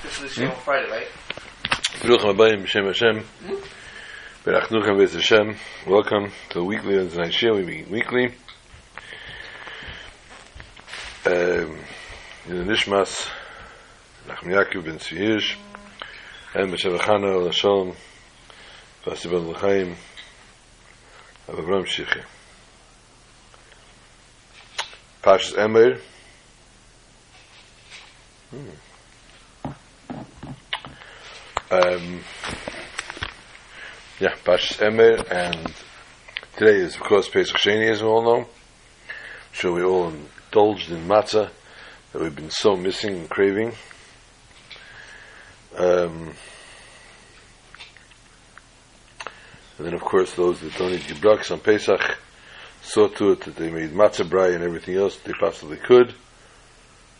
This is the show on Friday, right? Baruch Habayim B'Shem Hashem. Berachnuchem V'ez Hashem. Welcome to the weekly on Shir. We meet weekly. Um, in the Nishmas, Nachman Yaakov Ben Tzviyish, and B'Shem Chana El Hashem, Vasi Ben L'chaim, Avram. Pashas Emor. Hmm. Um, yeah, Pashas Emor, and today is, of course, Pesach Sheni, as we all know. So we all indulged in matzah that we've been so missing and craving. Um, and then, of course, those that don't eat Gebrochts on Pesach saw to it that they made matzah brei and everything else they possibly could.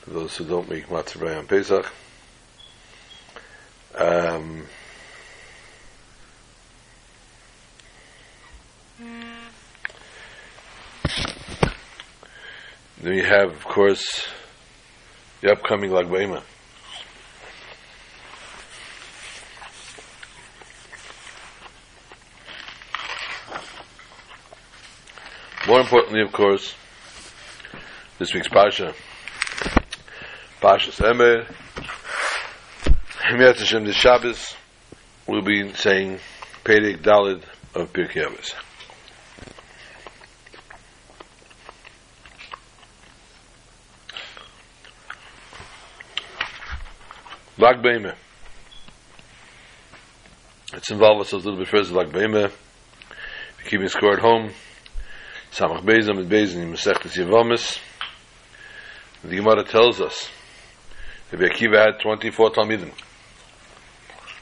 For those who don't make matzah brei on Pesach. Um, then we have, of course, the upcoming Lag. More importantly, of course, this week's Pasha, Pasha's Emor, Hemiyat Hashem this Shabbos, we'll be saying Perek Dalid of Pirkei Avos. Lag Beime. Let's involve ourselves a little bit first. Lag Beime. Keeping score at home. Samach Beis Amid Beis in Masechtes Yevamis. The Gemara tells us that Akiva had 24 Talmidim.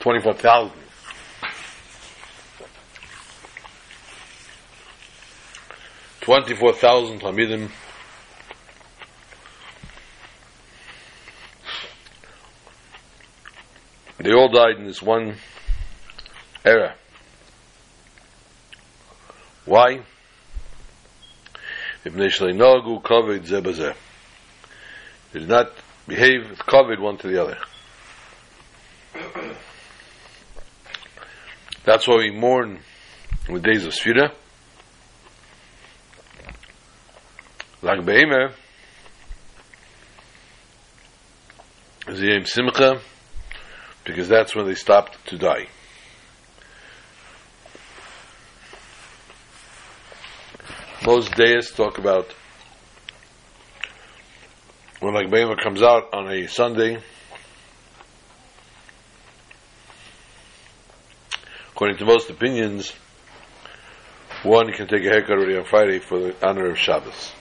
24,000. Twenty-four thousand Talmidim. They all died in this one era. Why? Ibn Nagu covered Zebazeh. They did not behave covered one to the other. That's why we mourn the days of Sfira. Lag Be'emer is the Simcha because that's when they stopped to die. Most deists talk about when Lag Be'emer comes out on a Sunday according to most opinions, one can take a haircut already on Friday for the honor of Shabbos.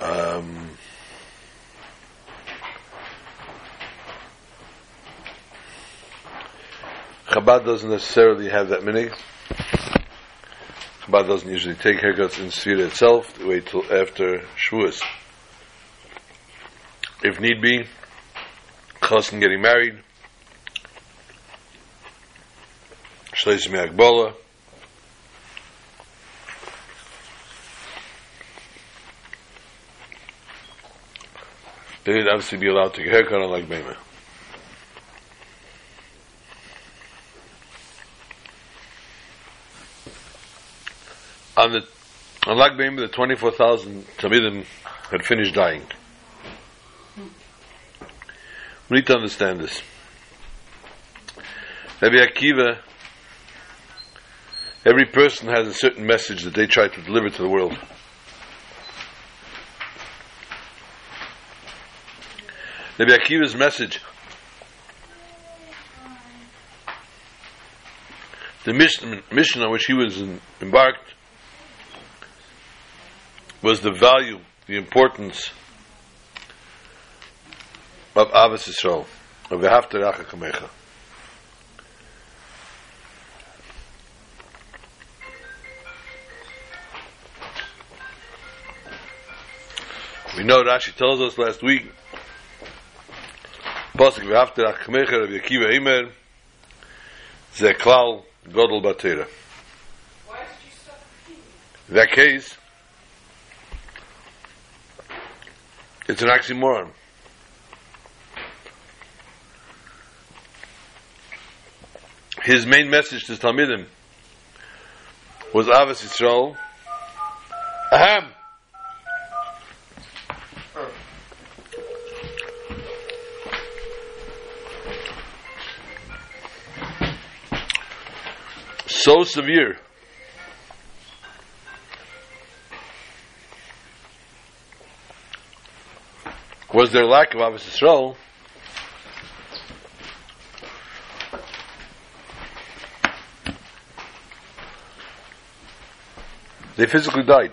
Um, Chabad doesn't necessarily have that many. Chabad doesn't usually take haircuts in Sfira itself. Wait till after Shavuos. If need be, Chassan getting married, Shleish Me'agbola, they'd obviously be allowed to get haircut on like Bema. On the Lag Bema, the 24,000 Talmidim had finished dying. We need to understand this. Rabbi Akiva, every person has a certain message that they try to deliver to the world. Rabbi Akiva's message, the mission, on which he was in, embarked, was the value, the importance of Ahavas Yisrael, of V'hafta Racha Kamecha. We know Rashi tells us last week, Pasuk V'hafta Racha Kamecha, Rabbi Akiva Eimer, Ze Klal Godel Batera. That case, It's an oxymoron. His main message to Talmidim was Ahavas Yisrael. Ahem. So severe was their lack of Ahavas Yisrael they physically died.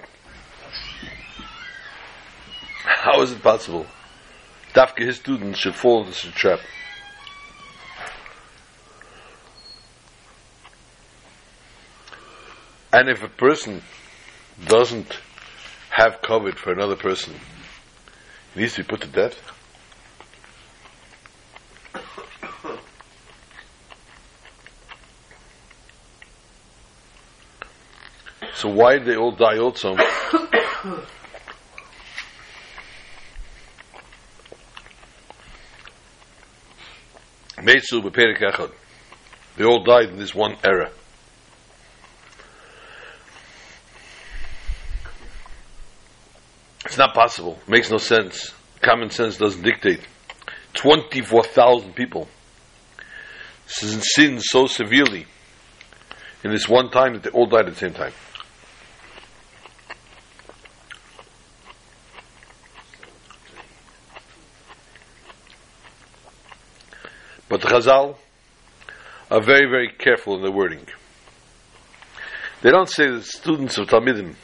How is it possible? Dafka, his students, should fall into such a trap. And if a person doesn't have covet for another person, he needs to be put to death. So why did they all die also? They all died in this one era. It's not possible. It makes no sense. Common sense doesn't dictate. 24,000 people sinned so severely in this one time that they all died at the same time. Chazal are very, very careful in the wording. They don't say the students of Talmidim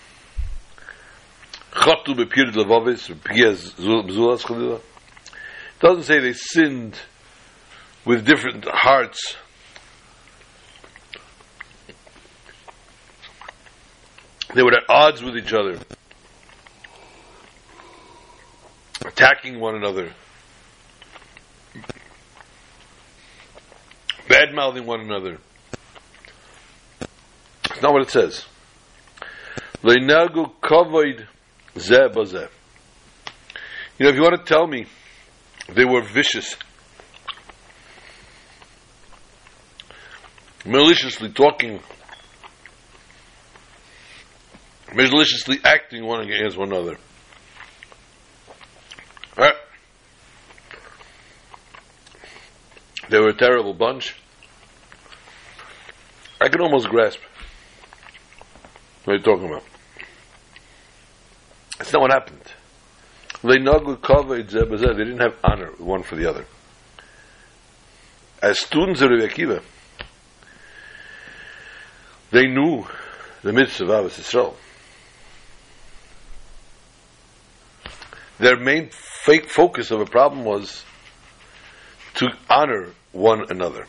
levavis, pias zulas chalila. Doesn't say they sinned with different hearts. They were at odds with each other, attacking one another, bad mouthing one another. That's not what it says. You know, if you want to tell me they were vicious, maliciously talking, maliciously acting one against one another. Right? They were a terrible bunch. I can almost grasp what you're talking about. That's not what happened. They they didn't have honor one for the other. As students of Rebbe Akiva, they knew the mitzvah of Ahavas Yisrael. Their main focus of a problem was to honor one another.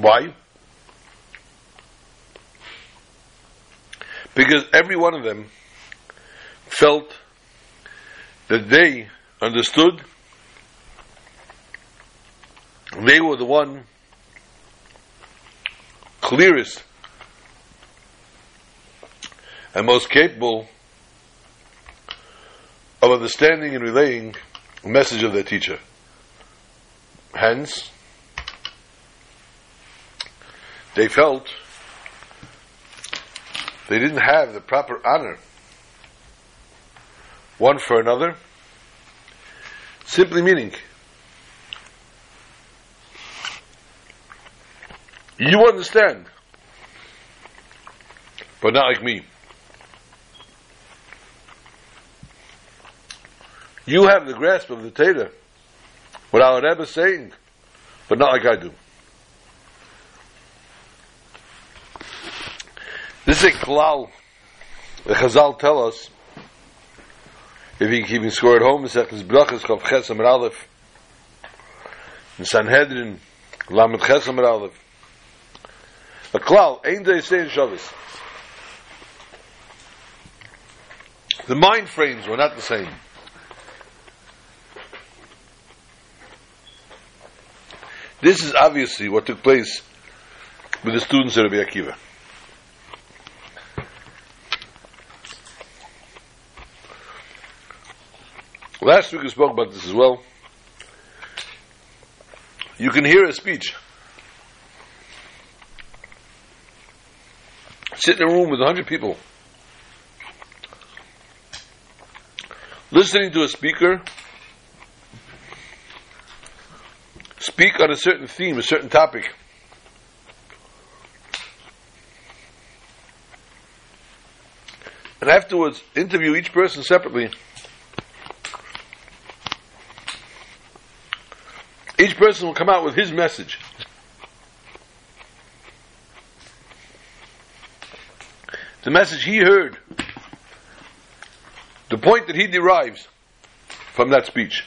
Why? Because every one of them felt that they understood they were the one clearest and most capable of understanding and relaying the message of their teacher. Hence, they felt they didn't have the proper honor one for another, simply meaning you understand, but not like me. You have the grasp of the Torah, what our Rebbe is saying, but not like I do. This is a klal. The Chazal tell us if you keep score at home, Mesechus Brachas Chav Ches Amar Aleph. In Sanhedrin Lamed Ches Amar Aleph. A klal ein day say in Shabbos. The mind frames were not the same. This is obviously what took place with the students of Rabbi Akiva Last week we spoke about this as well. You can hear a speech. Sit in a room with a hundred people. Listening to a speaker speak on a certain theme, a certain topic. And afterwards, interview each person separately. Person will come out with his message. The message he heard. The point that he derives from that speech.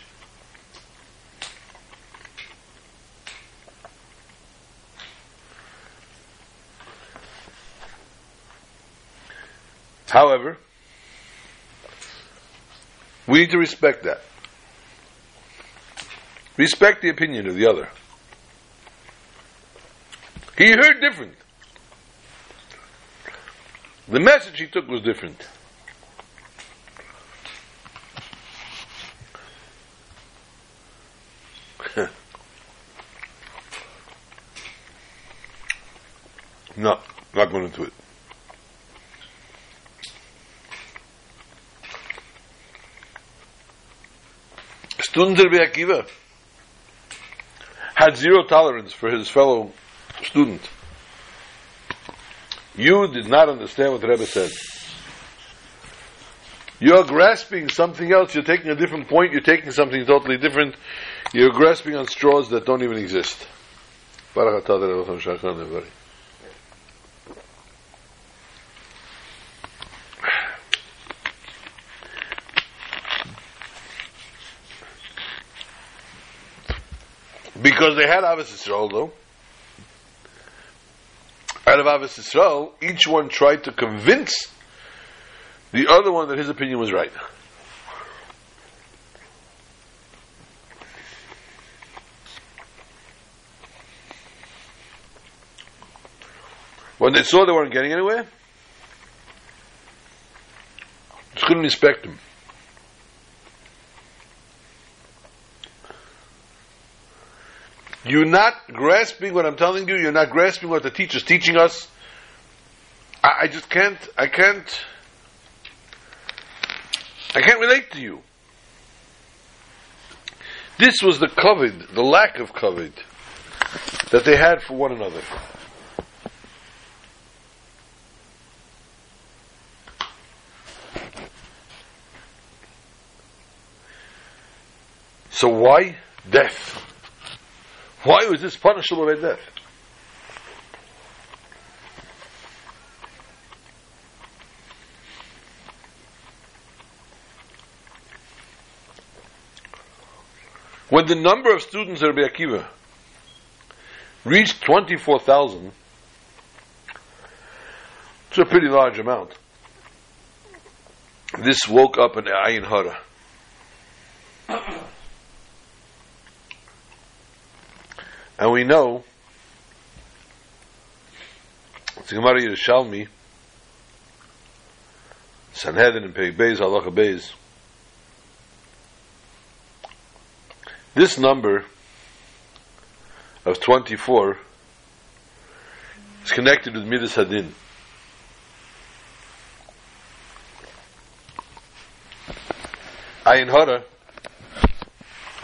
However, we need to respect that. Respect the opinion of the other. He heard different. The message he took was different. no, not going into it. Rabbi Akiva had zero tolerance for his fellow student. You did not understand what the Rebbe said. You're grasping something else. You're taking a different point. You're taking something totally different. You're grasping on straws that don't even exist. Because they had Ahavas Yisrael, though. Out of Ahavas Yisrael, each one tried to convince the other one that his opinion was right. When they saw they weren't getting anywhere, just couldn't respect him. You're not grasping what I'm telling you. You're not grasping what the teacher's teaching us. I, I just can't. I can't. I can't relate to you. This was the covet, the lack of covet that they had for one another. So why death? Why was this punishable by death? When the number of students at Rabbi Akiva reached 24,000, it's a pretty large amount. This woke up an Ayin Hara. And we know, the Gemara Yerushalmi, Sanhedrin and Pei Beis, Halacha Beis, this number of 24 is connected with Midas Hadin. Ayin Hara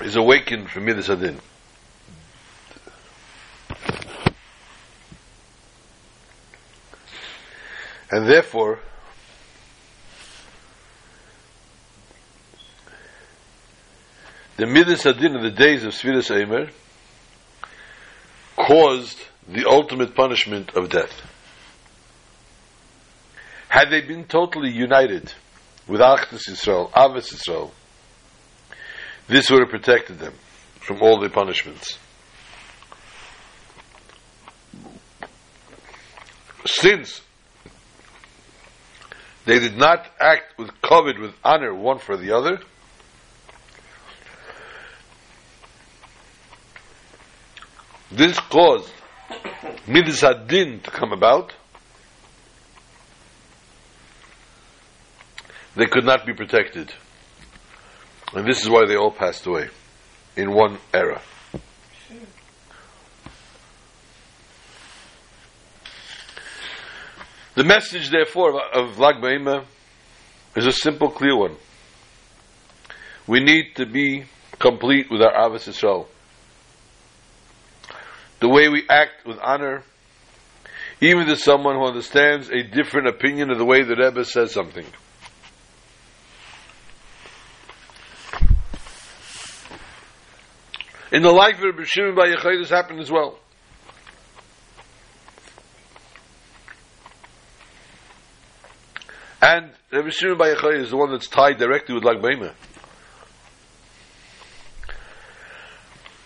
is awakened from Midas Hadin. And therefore, the Midas Hadin of the days of Sfiras Eimer caused the ultimate punishment of death. Had they been totally united with Achdus Yisrael, Ahavas Yisrael, this would have protected them from all the punishments. Since they did not act with covet, with honor, one for the other. This caused Midas Hadin to come about. They could not be protected. And this is why they all passed away in one era. The message, therefore, of, Lag Ba'ima is a simple, clear one. We need to be complete with our Ahavas Yisrael. The way we act with honor, even to someone who understands a different opinion of the way the Rebbe says something. In the life of Rabbi Shimon Bar Yochai, this happened as well. And Rabbi Shimon Bar Yochai is the one that's tied directly with Lag Ba'ima.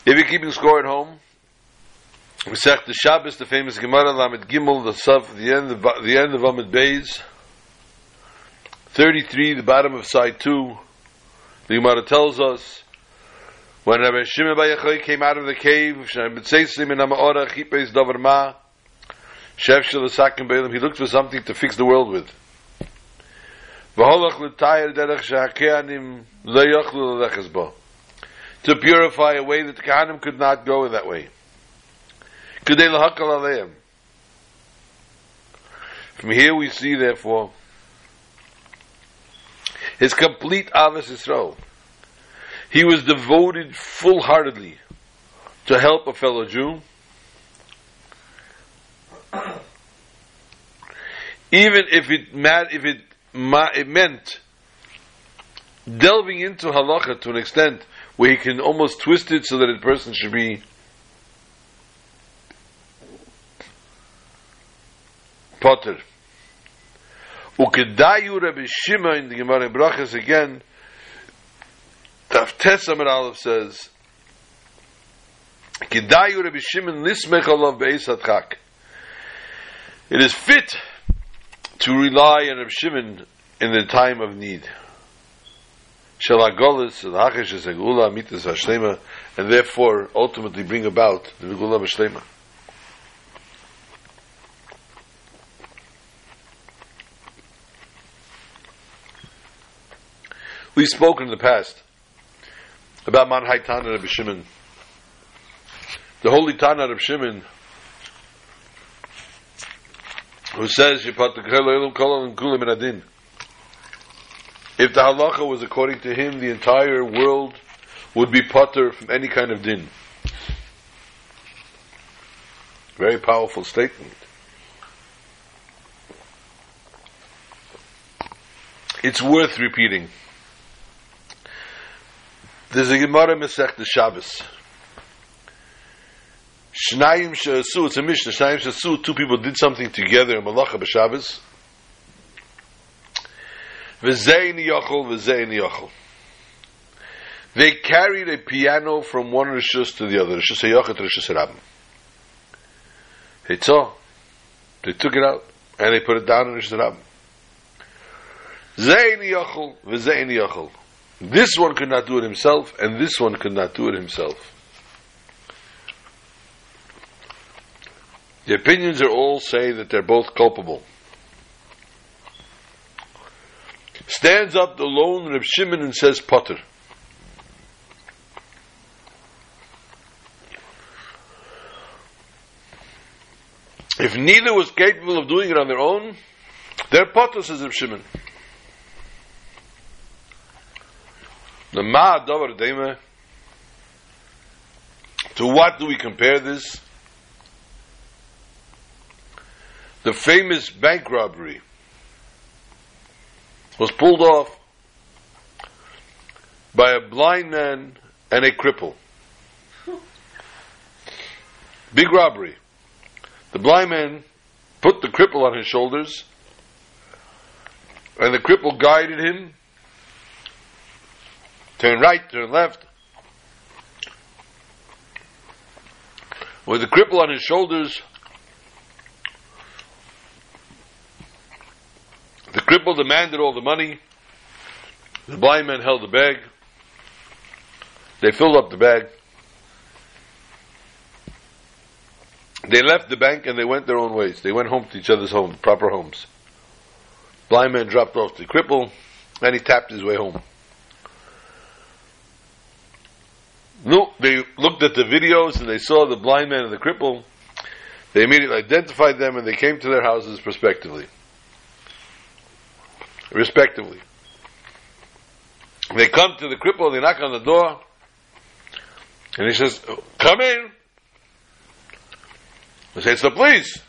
If you're keeping score at home, Masech the Shabbos, the famous Gemara Lamed Gimel, the Suf, the end of the end of Amid Beis, thirty-three, the bottom of side two. The Gemara tells us when Rabbi Shimon Bar Yochai came out of the cave, Mitzeisim in Amaora Chipes Davar Ma, Shev Shel Sakim Beilim, he looked for something to fix the world with. To purify a way that the Kohanim could not go in that way. From here we see, therefore, his complete Ahavas Yisrael. He was devoted full-heartedly to help a fellow Jew, even if it, if it, it meant delving into halacha to an extent where he can almost twist it so that a person should be potter. Ukedayu Rabbi Shima in the Gemara Brachas again, Taf Tesam Aleph says, Kedayu Rabbi Shimon lismech alav be'esat chak. It is fit to rely on Rabbi Shimon in the time of need and therefore ultimately bring about the gula shlema We've spoken in the past about Man Haitana Rabbi Shimon. The holy Tana Rabbi Shimon, who says, "Yipat the Kol Kol Kulim Adin." If the halacha was according to him, the entire world would be potter from any kind of din. Very powerful statement. It's worth repeating. There's a Gemara Masech the Shabbos. Shnayim Shasu, it's a Mishnah, Shnayim Shasu, two people did something together in Malacha B'Shabbos. V'zein yochel, v'zein yochel. They carried a piano from one Rishus to the other, Rishus HaYochet to Rishus HaRabim. Hitzah. They took it out, and they put it down in Rishus HaRabim. Zein yochel, v'zein yochel. This one could not do it himself, and this one could not do it himself. The opinions are all say that they're both culpable. Stands up the lone Reb Shimon and says Potter. If neither was capable of doing it on their own, they're Potter, says Reb Shimon. The Ma Dover Dema. To what do we compare this? The famous bank robbery was pulled off by a blind man and a cripple. Big robbery. The blind man put the cripple on his shoulders, and the cripple guided him. Turn right, turn left. With the cripple on his shoulders, The cripple demanded all the money. The blind man held the bag. They filled up the bag. They left the bank and they went their own ways. They went home to each other's homes, proper homes. Blind man dropped off the cripple and he tapped his way home. no, they looked at the videos and they saw the blind man and the cripple. They immediately identified them and they came to their houses respectively. Respectively. They come to the cripple, they knock on the door, and he says, Come in. They say, It's the police.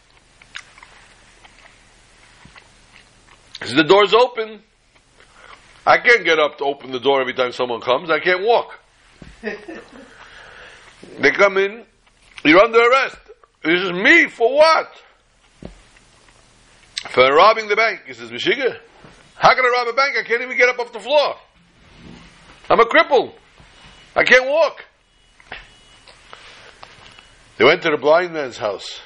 He says, The door's open. I can't get up to open the door every time someone comes. I can't walk. they come in. You're under arrest. He says, Me? For what? For robbing the bank. He says, Mishiga, how can I rob a bank? I can't even get up off the floor. I'm a cripple. I can't walk. They went to the blind man's house.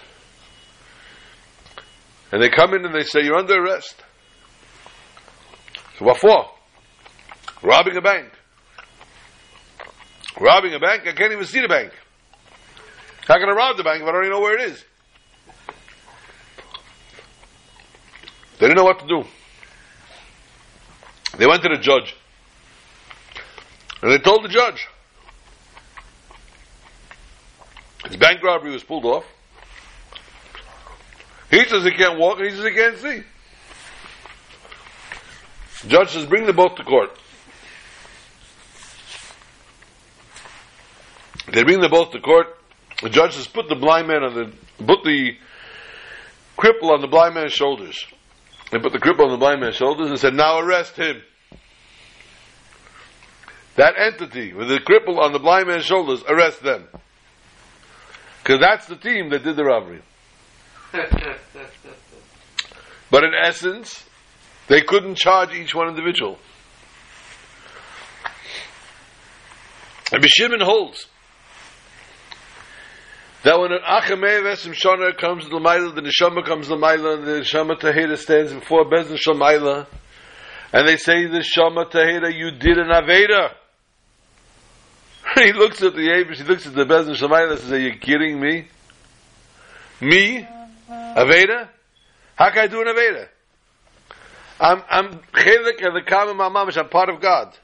And they come in and they say, You're under arrest. So what for? Robbing a bank. Robbing a bank? I can't even see the bank. How can I rob the bank if I don't even know where it is? They didn't know what to do. They went to the judge. And they told the judge. His bank robbery was pulled off. He says he can't walk, he says he can't see. The judge says, bring them both to court. They bring them both to court. The judge says, put the blind man on the, put the cripple on the blind man's shoulders. They put the cripple on the blind man's shoulders and said, now arrest him. That entity with the cripple on the blind man's shoulders, arrest them. Because that's the team that did the robbery. but in essence, they couldn't charge each one individual. And Bishimon holds that when an Achamei Vesim Shana comes to the Maila, the Neshama comes to the Maila, and the Neshama Tahira stands before Bezin Shamaila, and they say, the Neshama Tahira, you did an Aveda. he looks at the Abish, he looks at the Bezin Shemaila and says, Are you kidding me? Me? Aveda? How can I do an Aveda? I'm, I'm chelik of the Kama Mamamish, I'm part of God.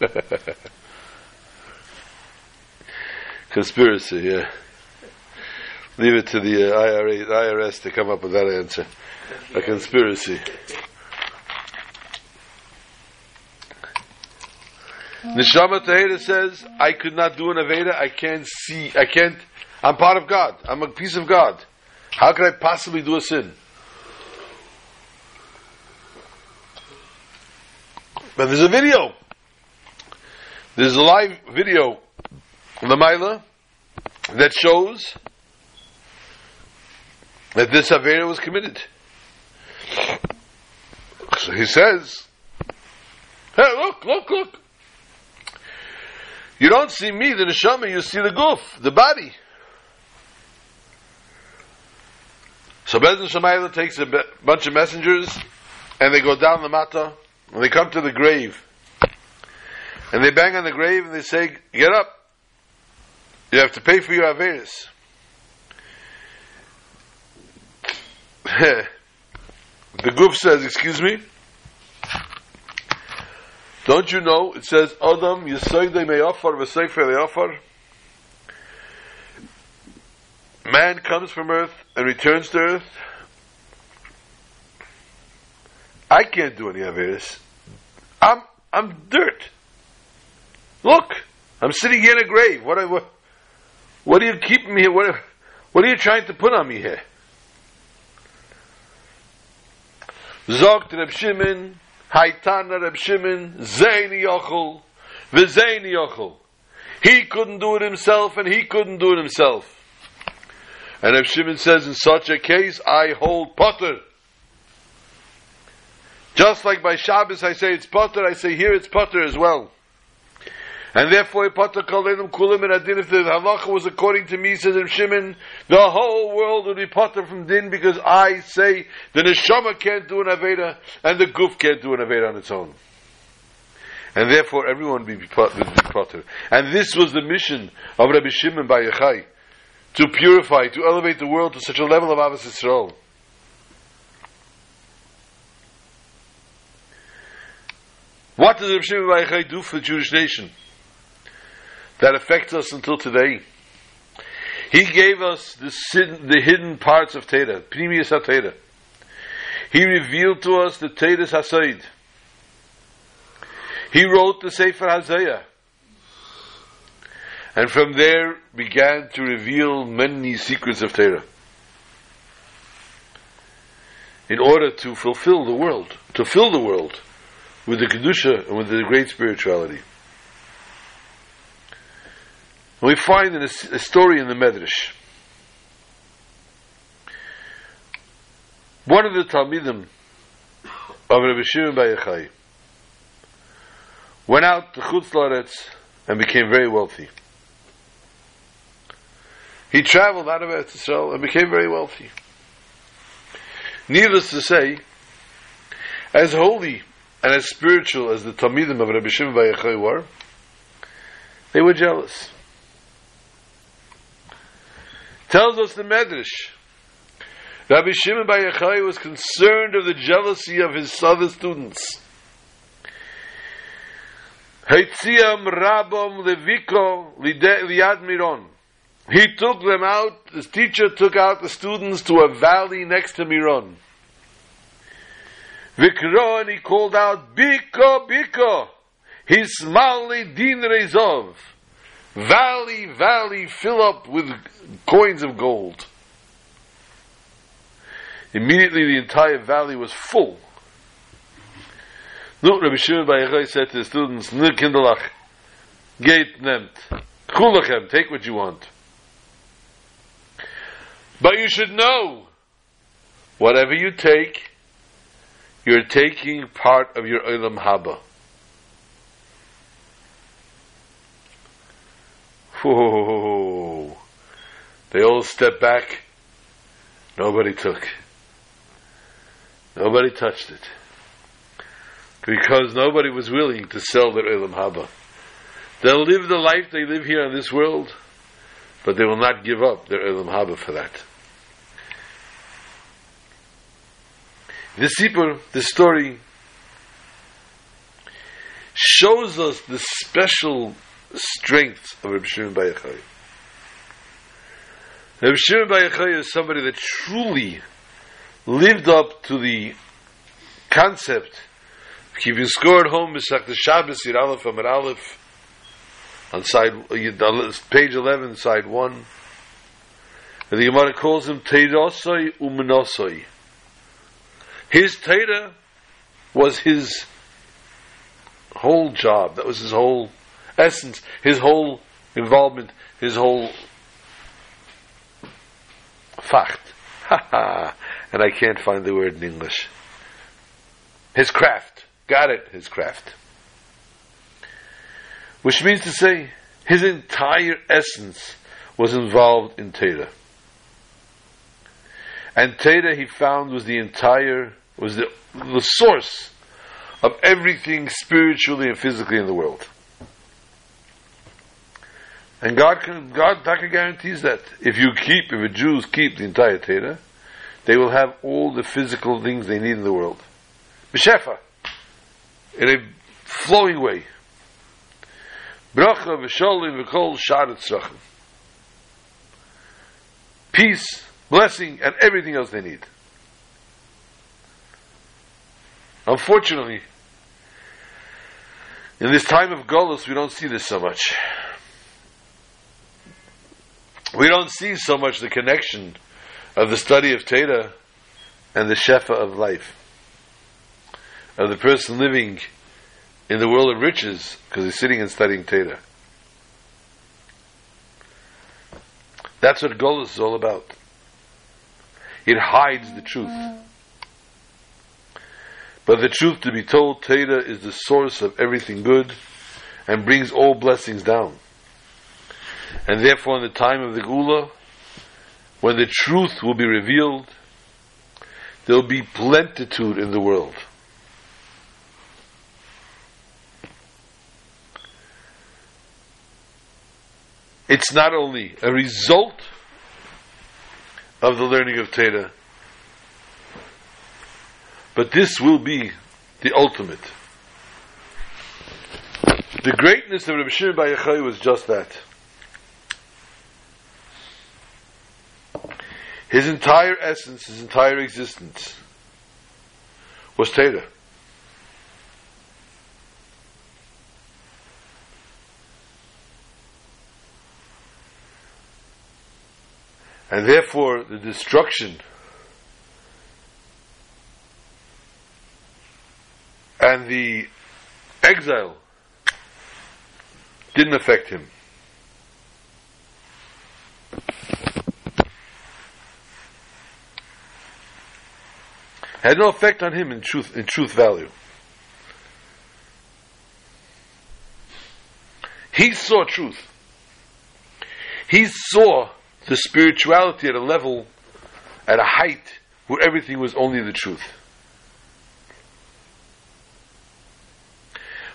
Conspiracy, yeah. Leave it to the uh, IRA, IRS to come up with that answer. A conspiracy. Neshama Tahira says, I could not do an Aveda, I can't see, I can't, I'm part of God, I'm a piece of God. How could I possibly do a sin? But there's a video. There's a live video of the Maila that shows that this Avera was committed. So he says, Hey, look, look, look. You don't see me, the neshama, you see the goof, the body. So Bezin Shemayla takes a bunch of messengers and they go down the mata and they come to the grave. And they bang on the grave and they say, Get up. You have to pay for your Averis. the goof says, Excuse me? Don't you know? It says Adam Yisoide Me'afar V'Seifer offer. Man comes from earth and returns to earth. I can't do any this. I'm I'm dirt. Look, I'm sitting here in a grave. What what, what are you keeping me here? What what are you trying to put on me here? Zog to Reb Shimon, Haitana Reb Shimon, Zaini Yochel, V'Zaini Yochel. He couldn't do it himself, and he couldn't do it himself. And Reb Shimon says, in such a case, I hold Potter. Just like by Shabbos I say it's Potter, I say here it's Potter as well. And therefore, Kulim if the halacha was according to me, says Reb Shimon, the whole world would be Potter from Din because I say the Neshama can't do an Aveda and the Guf can't do an Aveda on its own. And therefore, everyone would be Potter. And this was the mission of Rabbi Shimon Bar Yochai to purify, to elevate the world to such a level of Ahavas Yisrael. What does Rabbi Shimon Bar Yochai do for the Jewish nation? That affects us until today. He gave us the, sin, the hidden parts of Teda, Pnimius HaTorah. He revealed to us the Tedas Hasaid. He wrote the Sefer HaZohar. And from there began to reveal many secrets of Torah. In order to fulfill the world, to fill the world with the Kedusha and with the great spirituality. We find in a, a story in the Medrash. One of the Talmidim of Rabbi Shimon Bar Yochai went out to Chutz Laretz and became very wealthy. He traveled out of Eretz Yisrael and became very wealthy. Needless to say, as holy and as spiritual as the Talmidim of Rabbi Shimon Bar Yochai were, they were jealous. Tells us the Medrash. Rabbi Shimon Bar Yochai was concerned of the jealousy of his other students. Rabam Leviko Liad Miron. He took them out, his teacher took out the students to a valley next to Miron. Vikro, and he called out, Biko, Biko, Hismali Din Rezov. Valley, valley, fill up with coins of gold. Immediately the entire valley was full. Look, Rabbi Shimon Bar Yochai said to the students, Nu kinderlach, geht nehmt, kulachem, take what you want. But you should know, whatever you take, you're taking part of your Olam Haba. Whoa. They all stepped back. Nobody took. Nobody touched it. Because nobody was willing to sell their Olam Haba. They'll live the life they live here in this world, but they will not give up their Olam Haba for that. The Sipur, the story, shows us the special strengths of Reb Shimon Bar Yochai. Shimon is somebody that truly lived up to the concept. Keeping score at home Misach the Shabbos Yid Aleph Amar Aleph on side page 11 side 1 and the Gemara calls him Teirosoi Umenosoi. His Torah was his whole job. That was his whole essence his whole involvement his whole facht. And I can't find the word in English. His craft. Got it. His craft. Which means to say his entire essence was involved in Torah. And Torah he found was the entire, was the, the source of everything spiritually and physically in the world. And God can, God Taka guarantees that if you keep, if the Jews keep the entire Torah, they will have all the physical things they need in the world. B'shefa. In a flowing way. Bracha v'sholim v'kol sharet. Peace, blessing, and everything else they need. Unfortunately, in this time of Golos, we don't see this so much. We don't see so much the connection of the study of Torah and the Shefa of life. Of the person living in the world of riches because he's sitting and studying Torah. That's what Golos is all about. It hides the truth. But the truth to be told, Torah is the source of everything good and brings all blessings down. And therefore, in the time of the Gula, when the truth will be revealed, there will be plentitude in the world. it's not only a result of the learning of Torah, but this will be the ultimate. The greatness of Rabbi Shimon Bar Yochai was just that. His entire essence, his entire existence was Torah. And therefore, the destruction and the exile didn't affect him. Had no effect on him in truth, in truth value. He saw truth. He saw the spirituality at a level, at a height, where everything was only the truth.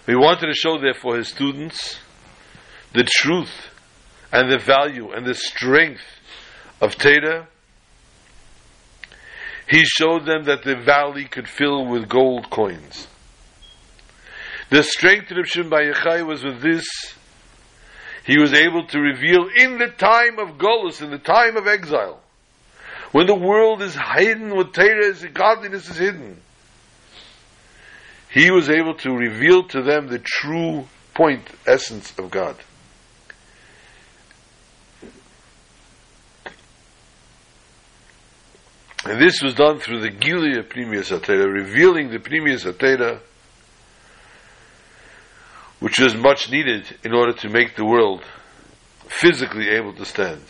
We wanted to show, therefore, his students the truth and the value and the strength of Teda. He showed them that the valley could fill with gold coins. The strength of Shimon Bar was with this. He was able to reveal in the time of Golus, in the time of exile, when the world is hidden, when Torah is, godliness is hidden he was able to reveal to them the true point, essence of God. And this was done through the Gilia Pnimius HaTorah, revealing the Pnimius HaTorah, which was much needed in order to make the world physically able to stand.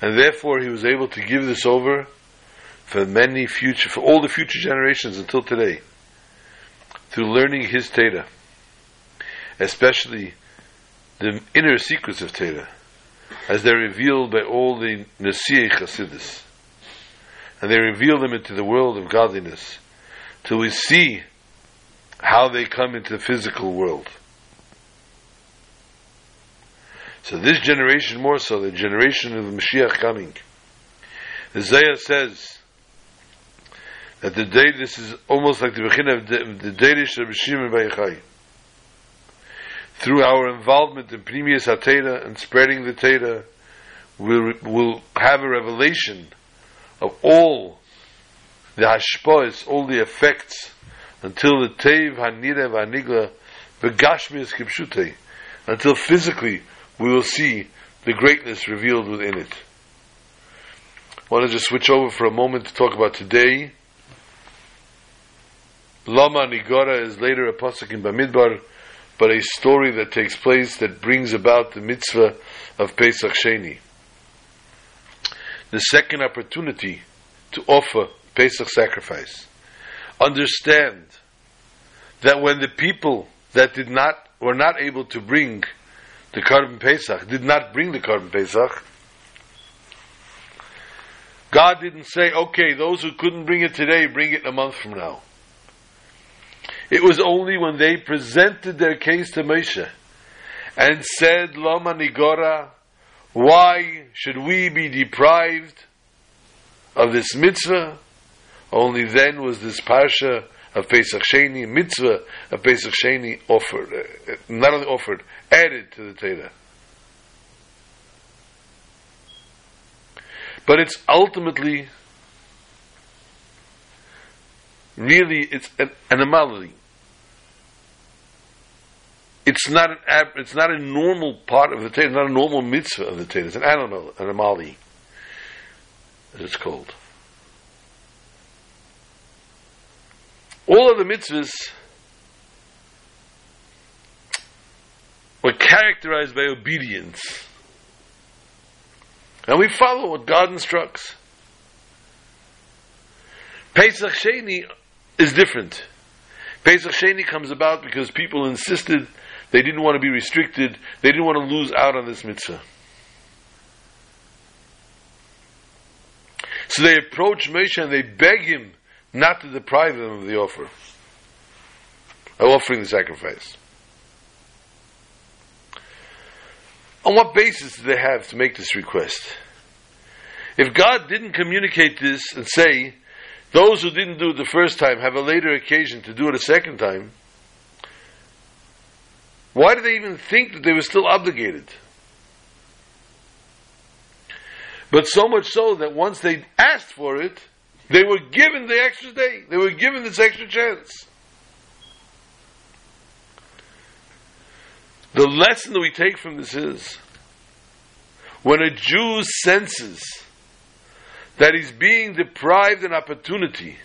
and therefore he was able to give this over for many future, for all the future generations until today, through learning his Teda, especially the inner secrets of Teda, as they're revealed by all the Nasiya Chasidis, and they reveal them into the world of godliness, till we see how they come into the physical world. So this generation more so, the generation of the Mashiach coming. Zayah says that the day, this is almost like the beginning of the, the Deidish of Shimon bar Yochai. Through our involvement in Pnimius HaTorah and spreading the Teda, we'll, we'll have a revelation of all the hashpois, all the effects, until the Teiv HaNira VaNigla V'gashmias Kipshutei, until physically we will see the greatness revealed within it. I want to just switch over for a moment to talk about today. Lama Nigora is later a pasuk in Bamidbar, but a story that takes place that brings about the mitzvah of Pesach Sheni. The second opportunity to offer Pesach sacrifice. Understand that when the people that did not were not able to bring the Korban Pesach, did not bring the Korban Pesach, God didn't say, okay, those who couldn't bring it today, bring it a month from now. It was only when they presented their case to Moshe and said, Lama Nigora, why should we be deprived of this mitzvah? Only then was this parsha of Pesach Sheni, mitzvah of Pesach Sheni offered, not only offered, added to the Torah. But it's ultimately, really, it's an anomaly. It's not an it's not a normal part of the Torah, it's not a normal mitzvah of the Torah. It's an animal, an anomaly, as it's called. All of the mitzvahs were characterized by obedience. And we follow what God instructs. Pesach Sheni is different. Pesach Sheni comes about because people insisted they didn't want to be restricted, they didn't want to lose out on this mitzvah. So they approach Moshe and they beg him not to deprive them of the offer, of offering the sacrifice. On what basis do they have to make this request? If God didn't communicate this and say, those who didn't do it the first time have a later occasion to do it a second time, why did they even think that they were still obligated? But so much so that once they asked for it, they were given the extra day. They were given this extra chance. The lesson that we take from this is when a Jew senses that he's being deprived an opportunity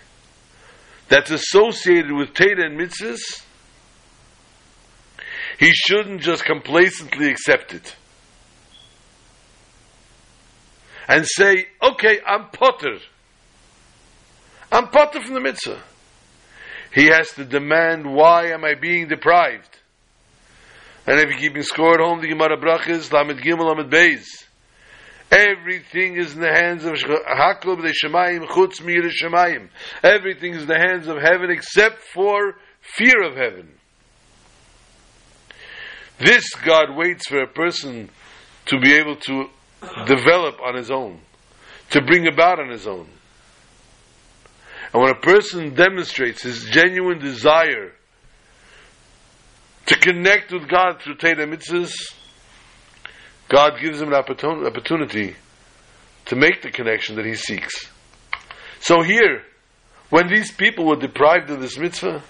that's associated with Teda and Mitzvahs, he shouldn't just complacently accept it and say, okay, I'm potter. I'm potter from the mitzvah. He has to demand, why am I being deprived? And if you keep in score at home, the Gemara Brachas, Lamed Gimel, Lamed Beis. Everything is in the hands of Haklub the Shemayim, Chutz Mir Shemayim. Everything is in the hands of heaven except for fear of heaven. This God waits for a person to be able to develop on his own, to bring about on his own. And when a person demonstrates his genuine desire to connect with God through Teda Mitzvahs, God gives him an opportunity to make the connection that he seeks. So here, when these people were deprived of this mitzvah,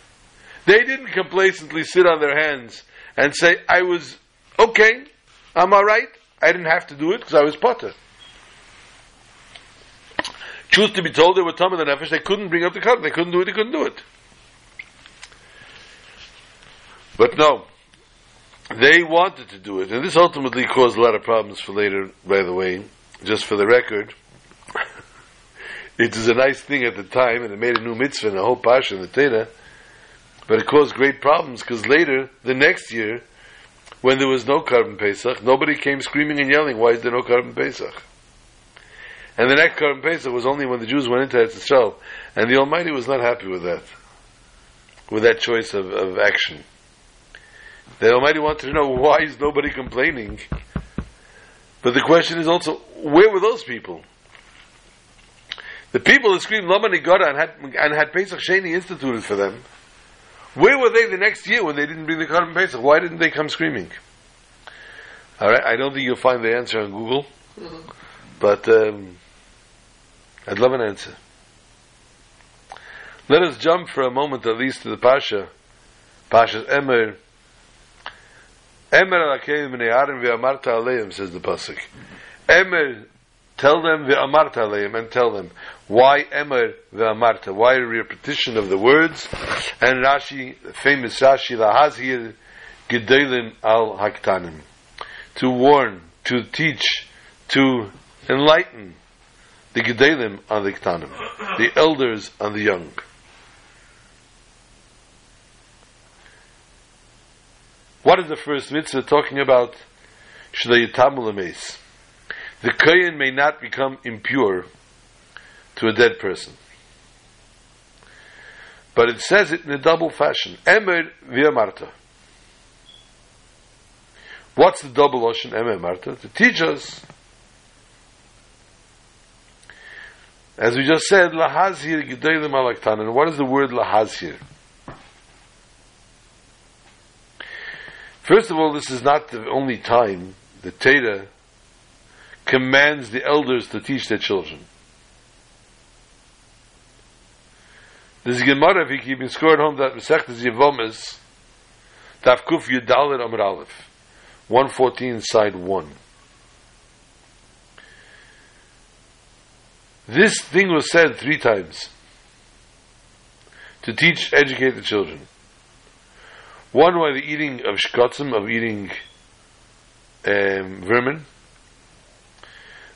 they didn't complacently sit on their hands and say, I was okay, I'm alright, I didn't have to do it because I was potter. Truth to be told, they were Tamil and Nefesh, they couldn't bring up the cut, they couldn't do it, they couldn't do it. But no, they wanted to do it, and this ultimately caused a lot of problems for later, by the way, just for the record. it was a nice thing at the time, and it made a new mitzvah and a whole pasha in the Teda, but it caused great problems because later, the next year, when there was no Korban Pesach, nobody came screaming and yelling, why is there no Korban Pesach? And the next Korban Pesach was only when the Jews went into Eretz Yisrael, and the Almighty was not happy with that, with that choice of, of action. The Almighty wanted to know why is nobody complaining. But the question is also, where were those people? The people that screamed Lama Nigara and had, and had Pesach Sheni instituted for them, where were they the next year when they didn't bring the Korban Pesach? Why didn't they come screaming? All right, I don't think you'll find the answer on Google, mm-hmm. but um, I'd love an answer. Let us jump for a moment at least to the Pasha, Pasha's Emor. Emor alakeim b'nei Aaron v'amarta aleim, says the Pasuk. Emor, tell them v'amarta aleim, and tell them. Why Emor ve'amarta? Why a repetition of the words? And Rashi, famous Rashi, lahazir gedolim al haktanim. To warn, to teach, to enlighten the gedolim on the ktanim, the elders on the young. What is the first mitzvah talking about? The kohen may not become impure to a dead person. But it says it in a double fashion. Emor via Marta. What's the double ocean Emor Marta? To teach us, as we just said, lahazir gedolim alaktan. And what is the word lahazir? First of all, this is not the only time the Teda commands the elders to teach their children. This Gemara, if you keep in score at home, that Masechtas Yevomis, Taf Kuf Yudalit Amr Aleph, 114, side 1. This thing was said three times to teach, educate the children. One by the eating of shkotzim, of eating um, vermin.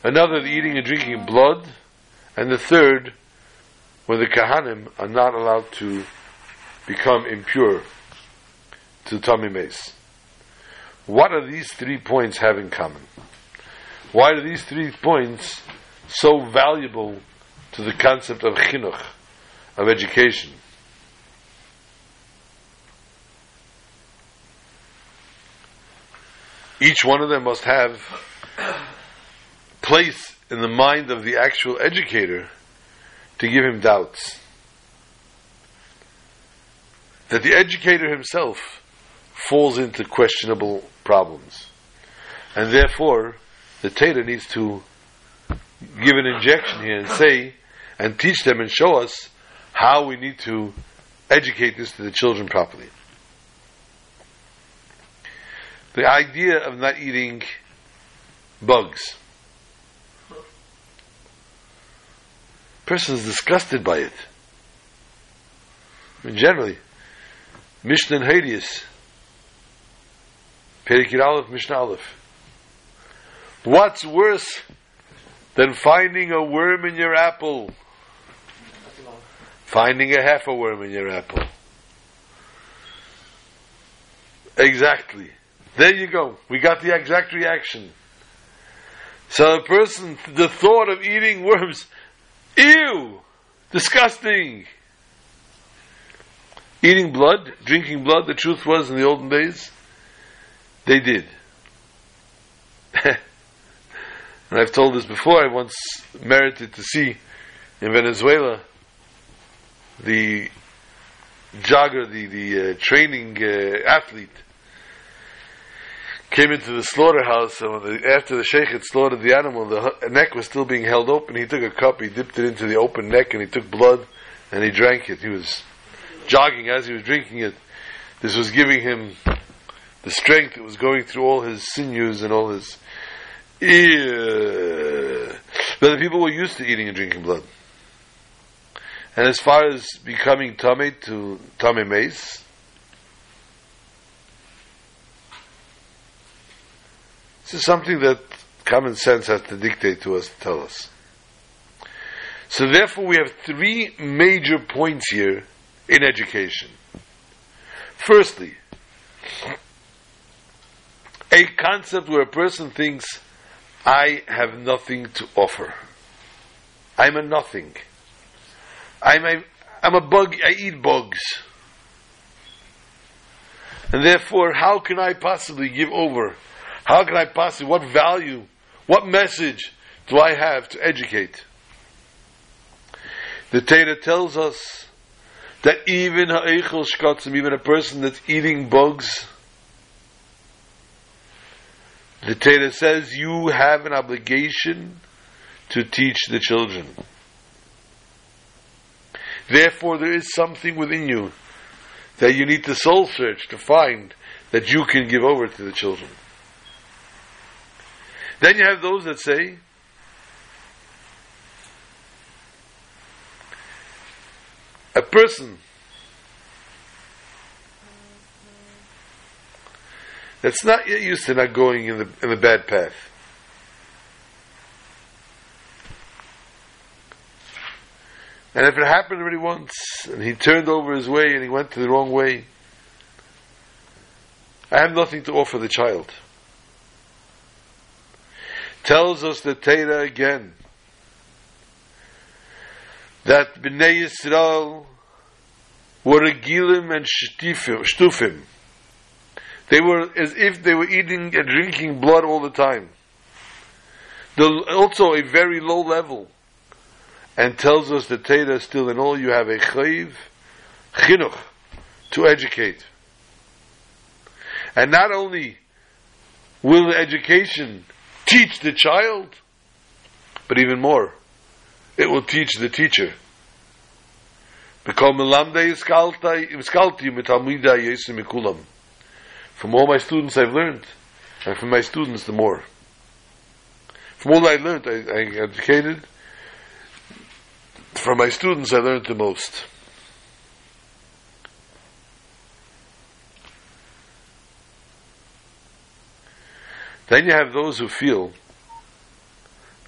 Another, the eating and drinking blood. And the third, when the Kahanim are not allowed to become impure to Tommy Mace. What do these three points have in common? Why are these three points so valuable to the concept of chinuch, of education? Each one of them must have place in the mind of the actual educator to give him doubts. That the educator himself falls into questionable problems. And therefore, the Tater needs to give an injection here and say, and teach them and show us how we need to educate this to the children properly. The idea of not eating bugs. Person is disgusted by it. I mean, generally, Mishnah and Perikir Aleph, Mishnah Aleph. What's worse than finding a worm in your apple? Finding a half a worm in your apple. Exactly. There you go. We got the exact reaction. So a person, the thought of eating worms, ew, disgusting. Eating blood, drinking blood, the truth was in the olden days, they did. and I've told this before, I once merited to see in Venezuela the jogger, the, the uh, training uh, athlete, came into the slaughterhouse, and the, after the sheikh had slaughtered the animal, the neck was still being held open. He took a cup, he dipped it into the open neck, and he took blood, and he drank it. He was jogging as he was drinking it. This was giving him the strength. It was going through all his sinews and all his. But the people were used to eating and drinking blood. And as far as becoming tummy to tummy mace, this is something that common sense has to dictate to us, tell us. So therefore we have three major points here in education. Firstly, a concept where a person thinks, I have nothing to offer. I'm a nothing. I'm a, I'm a bug, I eat bugs. And therefore, how can I possibly give over? How can I possibly, what value, what message do I have to educate? The Torah tells us that even even a person that's eating bugs, the Torah says you have an obligation to teach the children. Therefore, there is something within you that you need to soul search to find that you can give over to the children. Then you have those that say, a person that's not yet used to not going in the in the bad path. And if it happened already once, and he turned over his way and he went to the wrong way, I have nothing to offer the child. Tells us the Torah again that Bnei Yisrael were regilim and shtufim. They were as if they were eating and drinking blood all the time. They're also a very low level. And tells us that Torah still in all you have a chayiv, chinuch, to educate. And not only will the education teach the child, but even more, it will teach the teacher. From all my students I've learned, and from my students the more. From all I learned, I, I educated. From my students I learned the most. Then you have those who feel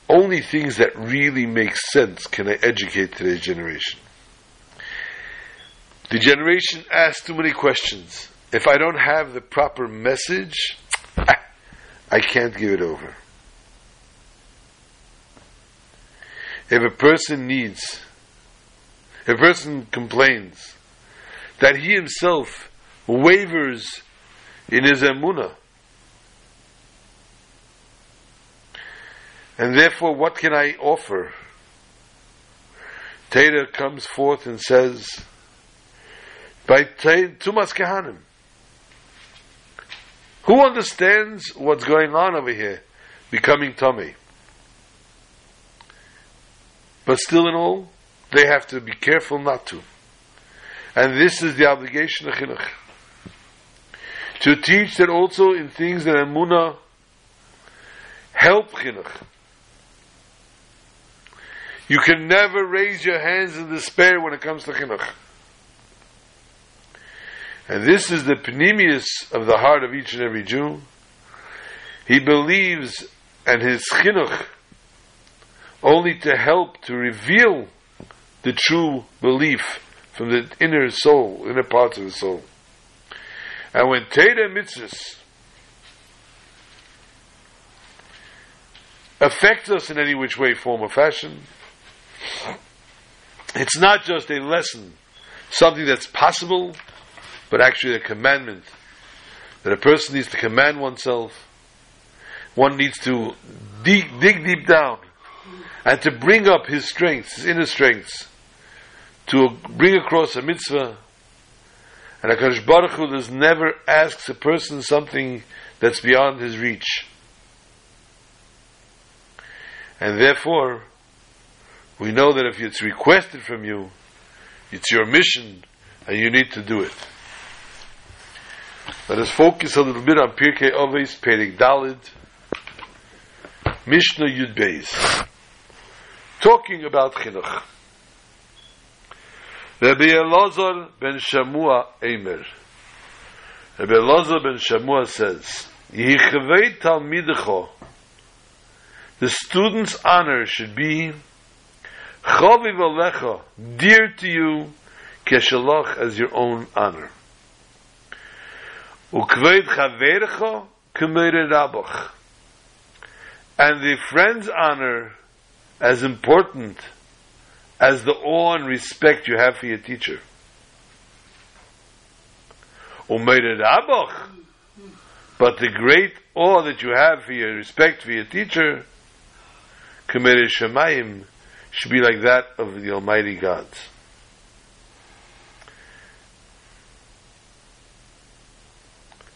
only things that really make sense can I educate today's generation. The generation asks too many questions. If I don't have the proper message, I can't give it over. If a person needs, if a person complains that he himself wavers in his emunah, And therefore, what can I offer? Teda comes forth and says, by Tumas Kehanim. Who understands what's going on over here? Becoming tummy. But still in all, they have to be careful not to. And this is the obligation of Chinuch. To teach that also in things that Emunah help Chinuch. You can never raise your hands in despair when it comes to Chinuch. And this is the pnimius of the heart of each and every Jew. He believes and his chinuch only to help to reveal the true belief from the inner soul, inner parts of the soul. And when Teda mitzvahs affect us in any which way, form, or fashion, it's not just a lesson, something that's possible, but actually a commandment that a person needs to command oneself. One needs to dig, dig deep down and to bring up his strengths, his inner strengths, to bring across a mitzvah. And HaKadosh Baruch Hu does never asks a person something that's beyond his reach. And therefore, we know that if it's requested from you, it's your mission, and you need to do it. Let us focus a little bit on Pirkei Avos, Perik Dalid, Mishnah Yud Beis. Talking about Chinuch. Rabbi Elazar ben Shamua Eimer. Rabbi Elazar ben Shamua says, Yichvei Talmidecho, the student's honor should be Chaviv Alecha, dear to you, Keshalach as your own honor. Ukveid chavercha kumere rabach. And the friend's honor as important as the awe and respect you have for your teacher. Umere rabach. But the great awe that you have for your respect for your teacher, kumere shemayim, should be like that of the Almighty Gods.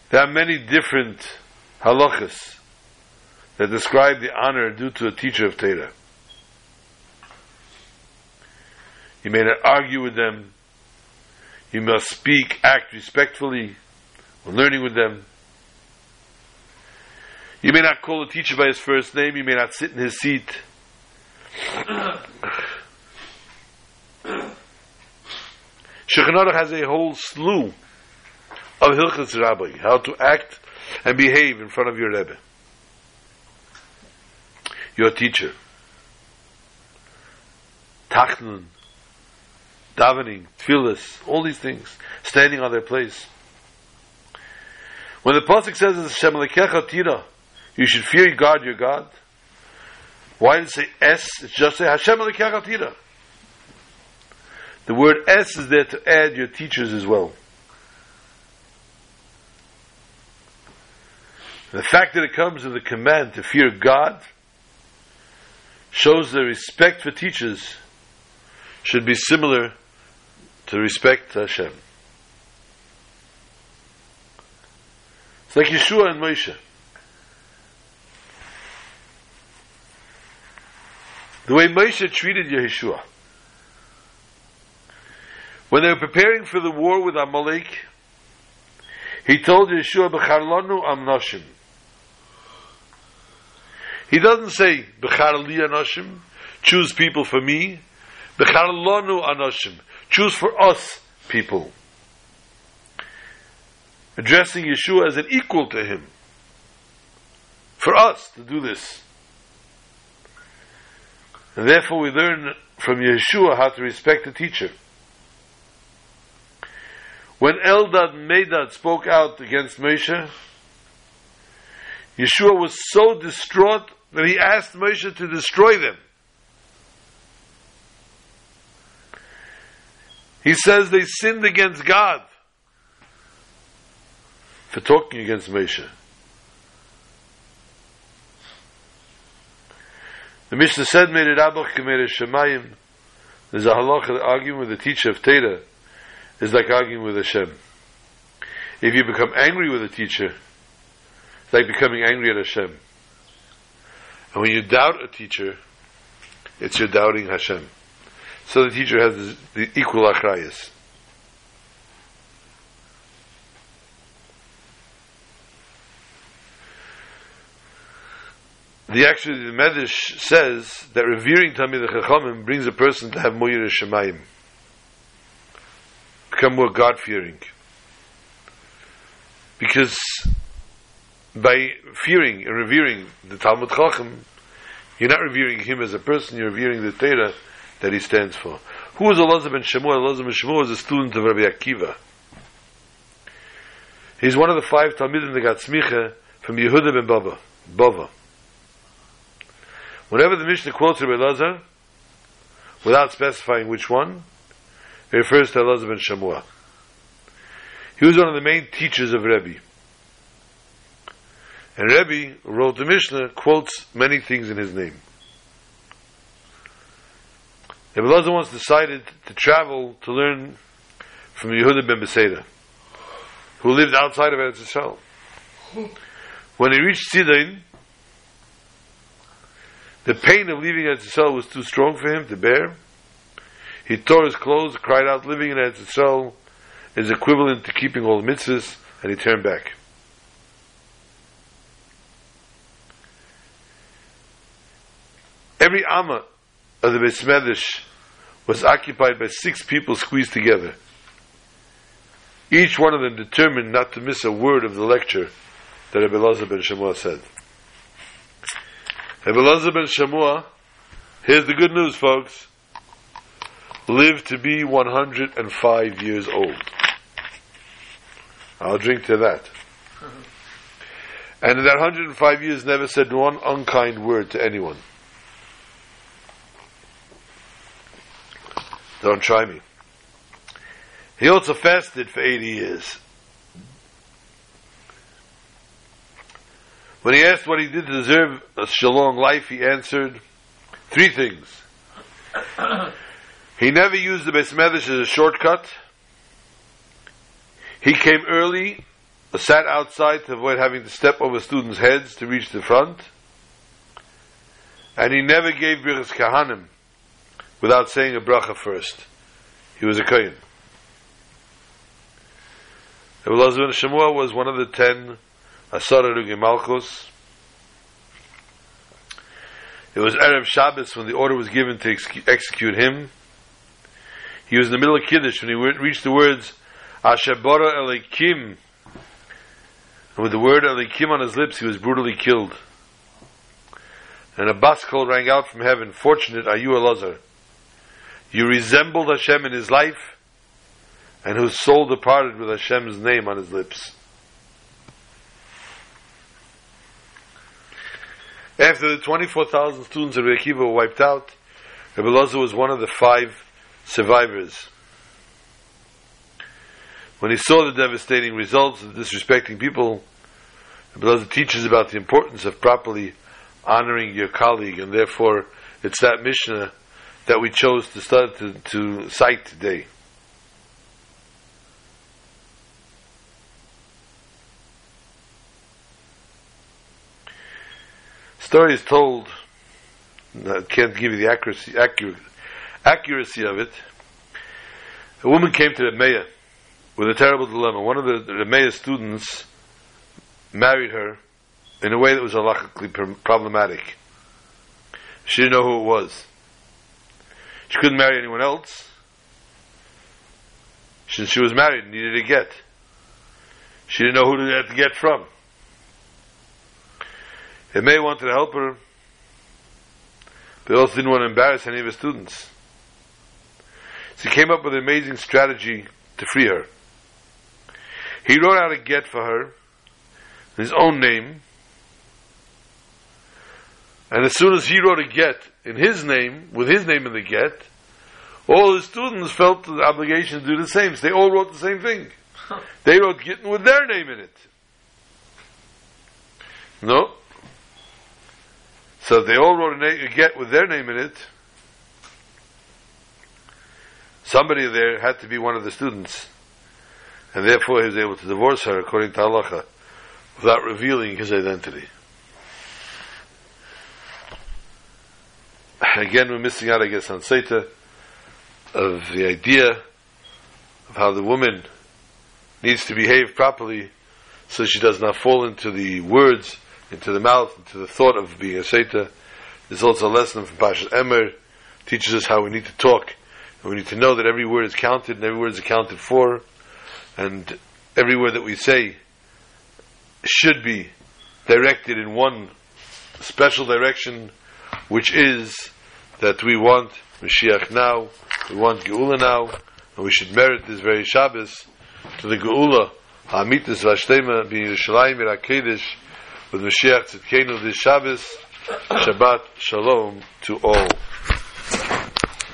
There are many different halachas that describe the honor due to a teacher of Torah. You may not argue with them. You must speak, act respectfully when learning with them. You may not call a teacher by his first name. You may not sit in his seat. Shulchan has a whole slew of Hilchas Rabbi, how to act and behave in front of your Rebbe, your teacher. Tachnun, davening, tefillas, all these things, standing on their place. When the pasuk says Hashem lekecha tira, you should fear God, your God. Why did it say S? It's just say Hashem lekecha tira. The word S is there to add your teachers as well. The fact that it comes in the command to fear God shows the respect for teachers should be similar to respect to Hashem. It's like Yehoshua and Moshe. The way Moshe treated Yehoshua. When they were preparing for the war with Amalek, he told Yehoshua, B'charlanu amnoshim. He doesn't say Bechar li anoshim, choose people for me. Bechar lonu anoshim, choose for us people. Addressing Yehoshua as an equal to him. For us to do this. And therefore we learn from Yehoshua how to respect the teacher. When Eldad and Medad spoke out against Moshe, Yehoshua was so distraught that he asked Moshe to destroy them. He says they sinned against God for talking against Moshe. The Mishnah said, Mere Rabach Kemere Shemayim. There's a halacha arguing with the teacher of Teda is like arguing with Hashem. If you become angry with a teacher, it's like becoming angry at Hashem. And when you doubt a teacher, it's you're doubting Hashem. So the teacher has the equal achrayas. The actually the Medrash says that revering Talmid Chachamim brings a person to have more Shemayim, become more God fearing, because by fearing and revering the Talmud Chacham, you're not revering him as a person; you're revering the Torah that he stands for. Who was Elazar ben Shemuel? Elazar ben Shemuel was a student of Rabbi Akiva. He's one of the five Talmidim that got smicha from Yehuda ben Bava. Bava. Whenever the Mishnah quotes Rabbi Elazar, without specifying which one, it refers to Elazar ben Shamua. He was one of the main teachers of Rebbe. And Rebbe wrote the Mishnah, quotes many things in his name. Rabbi Elazar once decided to travel to learn from Yehuda ben Beseira, who lived outside of Eretz Yisrael. When he reached Sidon, the pain of leaving Eretz Yisrael was too strong for him to bear. He tore his clothes, cried out, living in Eretz Yisrael is equivalent to keeping all the mitzvahs, and he turned back. Every Amma of the Beis Medrash was occupied by six people squeezed together. Each one of them determined not to miss a word of the lecture that Rabbi ben Shemua said. Elazar ben Shamua, here's the good news, folks, lived to be 105 years old. I'll drink to that. And in that 105 years, never said one unkind word to anyone. Don't try me. He also fasted for 80 years. When he asked what he did to deserve a shalom life, he answered three things. he never used the Beis as a shortcut. He came early, sat outside to avoid having to step over students' heads to reach the front. And he never gave Birchas Kahanim without saying a bracha first. He was a Kohen. Elazar ben Shemua was one of the ten Asara Rugi. It was Erev Shabbos when the order was given to ex- execute him. He was in the middle of Kiddush when he reached the words Ashabara Elikim. And with the word Elikim on his lips, he was brutally killed. And a bas kol rang out from heaven, Fortunate are you, Elazar. You resembled Hashem in his life, and whose soul departed with Hashem's name on his lips. After the 24,000 students of Rekiva were wiped out, Rabbi Loza was one of the five survivors. When he saw the devastating results of disrespecting people, Rabbi Loza teaches about the importance of properly honoring your colleague, and therefore it's that Mishnah that we chose to start to, to cite today. Story is told, I can't give you the accuracy, accurate, accuracy of it. A woman came to the mayor with a terrible dilemma. One of the, Meir's students married her in a way that was halachically problematic. She didn't know who it was. She couldn't marry anyone else. Since she was married, needed a get. She didn't know who to get from. He may want to help her, but also didn't want to embarrass any of his students. So he came up with an amazing strategy to free her. He wrote out a get for her in his own name, and as soon as he wrote a get in his name, with his name in the get, all his students felt the obligation to do the same. So they all wrote the same thing. they wrote Gittin with their name in it. No, So they all wrote a, na- a get with their name in it. Somebody there had to be one of the students, and therefore he was able to divorce her according to halacha without revealing his identity. Again, we're missing out, I guess, on Seta of the idea of how the woman needs to behave properly so she does not fall into the words, into the mouth, into the thought of being a Seta. There's also a lesson from Pashat Emor, teaches us how we need to talk. And we need to know that every word is counted and every word is accounted for. And every word that we say should be directed in one special direction, which is that we want Mashiach now, we want Geula now, and we should merit this very Shabbos to the Geula, Ha'amitis Vashtema, being Yerushalayim Irakedesh, with Mashiach Tzidkenu this Shabbos, Shabbat Shalom to all.